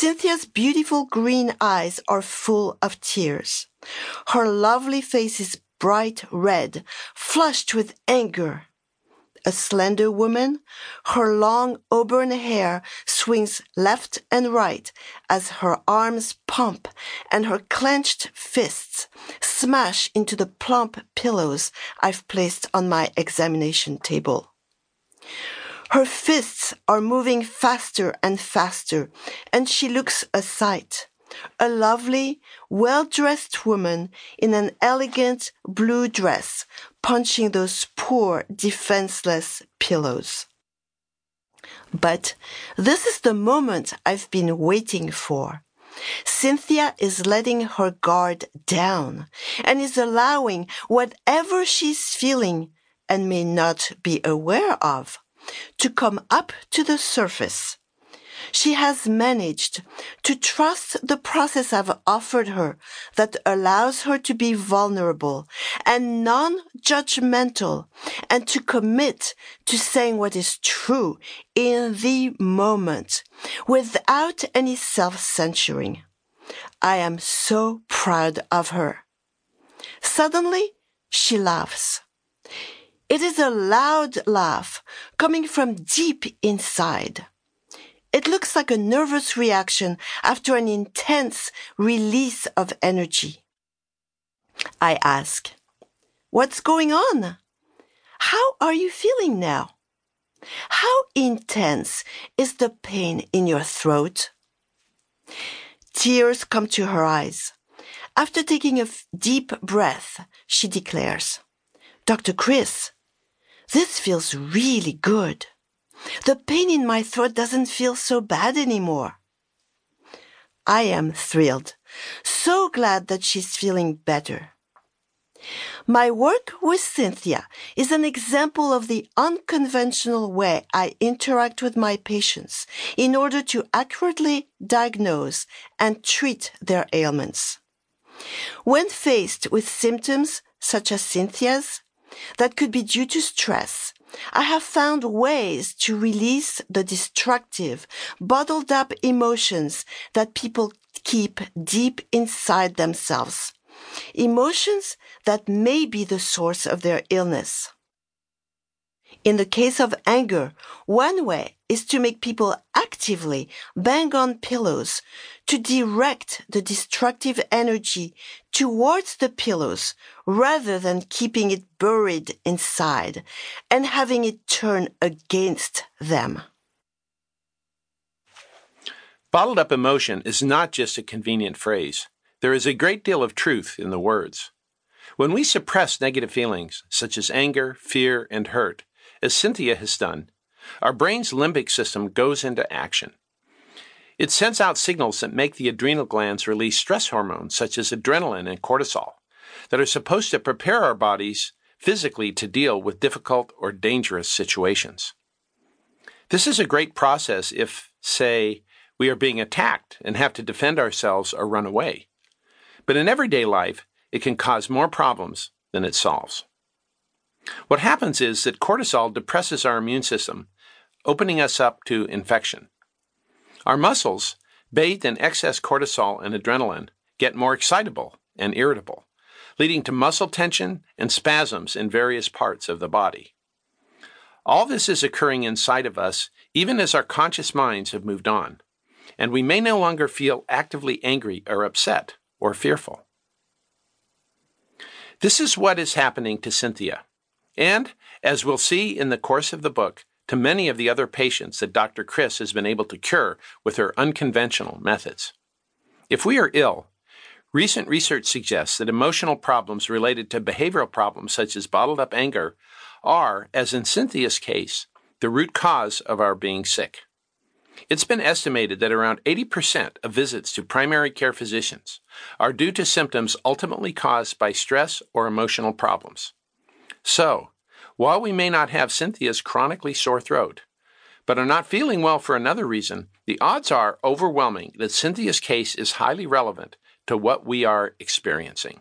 Cynthia's beautiful green eyes are full of tears. Her lovely face is bright red, flushed with anger. A slender woman, her long auburn hair swings left and right as her arms pump and her clenched fists smash into the plump pillows I've placed on my examination table. Her fists are moving faster and faster, and she looks a sight. A lovely, well-dressed woman in an elegant blue dress punching those poor, defenseless pillows. But this is the moment I've been waiting for. Cynthia is letting her guard down and is allowing whatever she's feeling and may not be aware of to come up to the surface. She has managed to trust the process I've offered her that allows her to be vulnerable and non-judgmental and to commit to saying what is true in the moment without any self-censoring. I am so proud of her. Suddenly, she laughs. It is a loud laugh coming from deep inside. It looks like a nervous reaction after an intense release of energy. I ask, what's going on? How are you feeling now? How intense is the pain in your throat? Tears come to her eyes. After taking a deep breath, she declares, Dr. Chris, this feels really good. The pain in my throat doesn't feel so bad anymore. I am thrilled, so glad that she's feeling better. My work with Cynthia is an example of the unconventional way I interact with my patients in order to accurately diagnose and treat their ailments. When faced with symptoms such as Cynthia's, that could be due to stress. I have found ways to release the destructive, bottled up emotions that people keep deep inside themselves. Emotions that may be the source of their illness. In the case of anger, one way is to make people actively bang on pillows to direct the destructive energy towards the pillows rather than keeping it buried inside and having it turn against them. Bottled up emotion is not just a convenient phrase. There is a great deal of truth in the words. When we suppress negative feelings, such as anger, fear, and hurt, as Cynthia has done, our brain's limbic system goes into action. It sends out signals that make the adrenal glands release stress hormones such as adrenaline and cortisol that are supposed to prepare our bodies physically to deal with difficult or dangerous situations. This is a great process if, say, we are being attacked and have to defend ourselves or run away. But in everyday life, it can cause more problems than it solves. What happens is that cortisol depresses our immune system, opening us up to infection. Our muscles, bathed in excess cortisol and adrenaline, get more excitable and irritable, leading to muscle tension and spasms in various parts of the body. All this is occurring inside of us even as our conscious minds have moved on, and we may no longer feel actively angry or upset or fearful. This is what is happening to Cynthia, and, as we'll see in the course of the book, to many of the other patients that Dr. Chris has been able to cure with her unconventional methods. If we are ill, recent research suggests that emotional problems related to behavioral problems such as bottled up anger are, as in Cynthia's case, the root cause of our being sick. It's been estimated that around 80% of visits to primary care physicians are due to symptoms ultimately caused by stress or emotional problems. So, while we may not have Cynthia's chronically sore throat, but are not feeling well for another reason, the odds are overwhelming that Cynthia's case is highly relevant to what we are experiencing.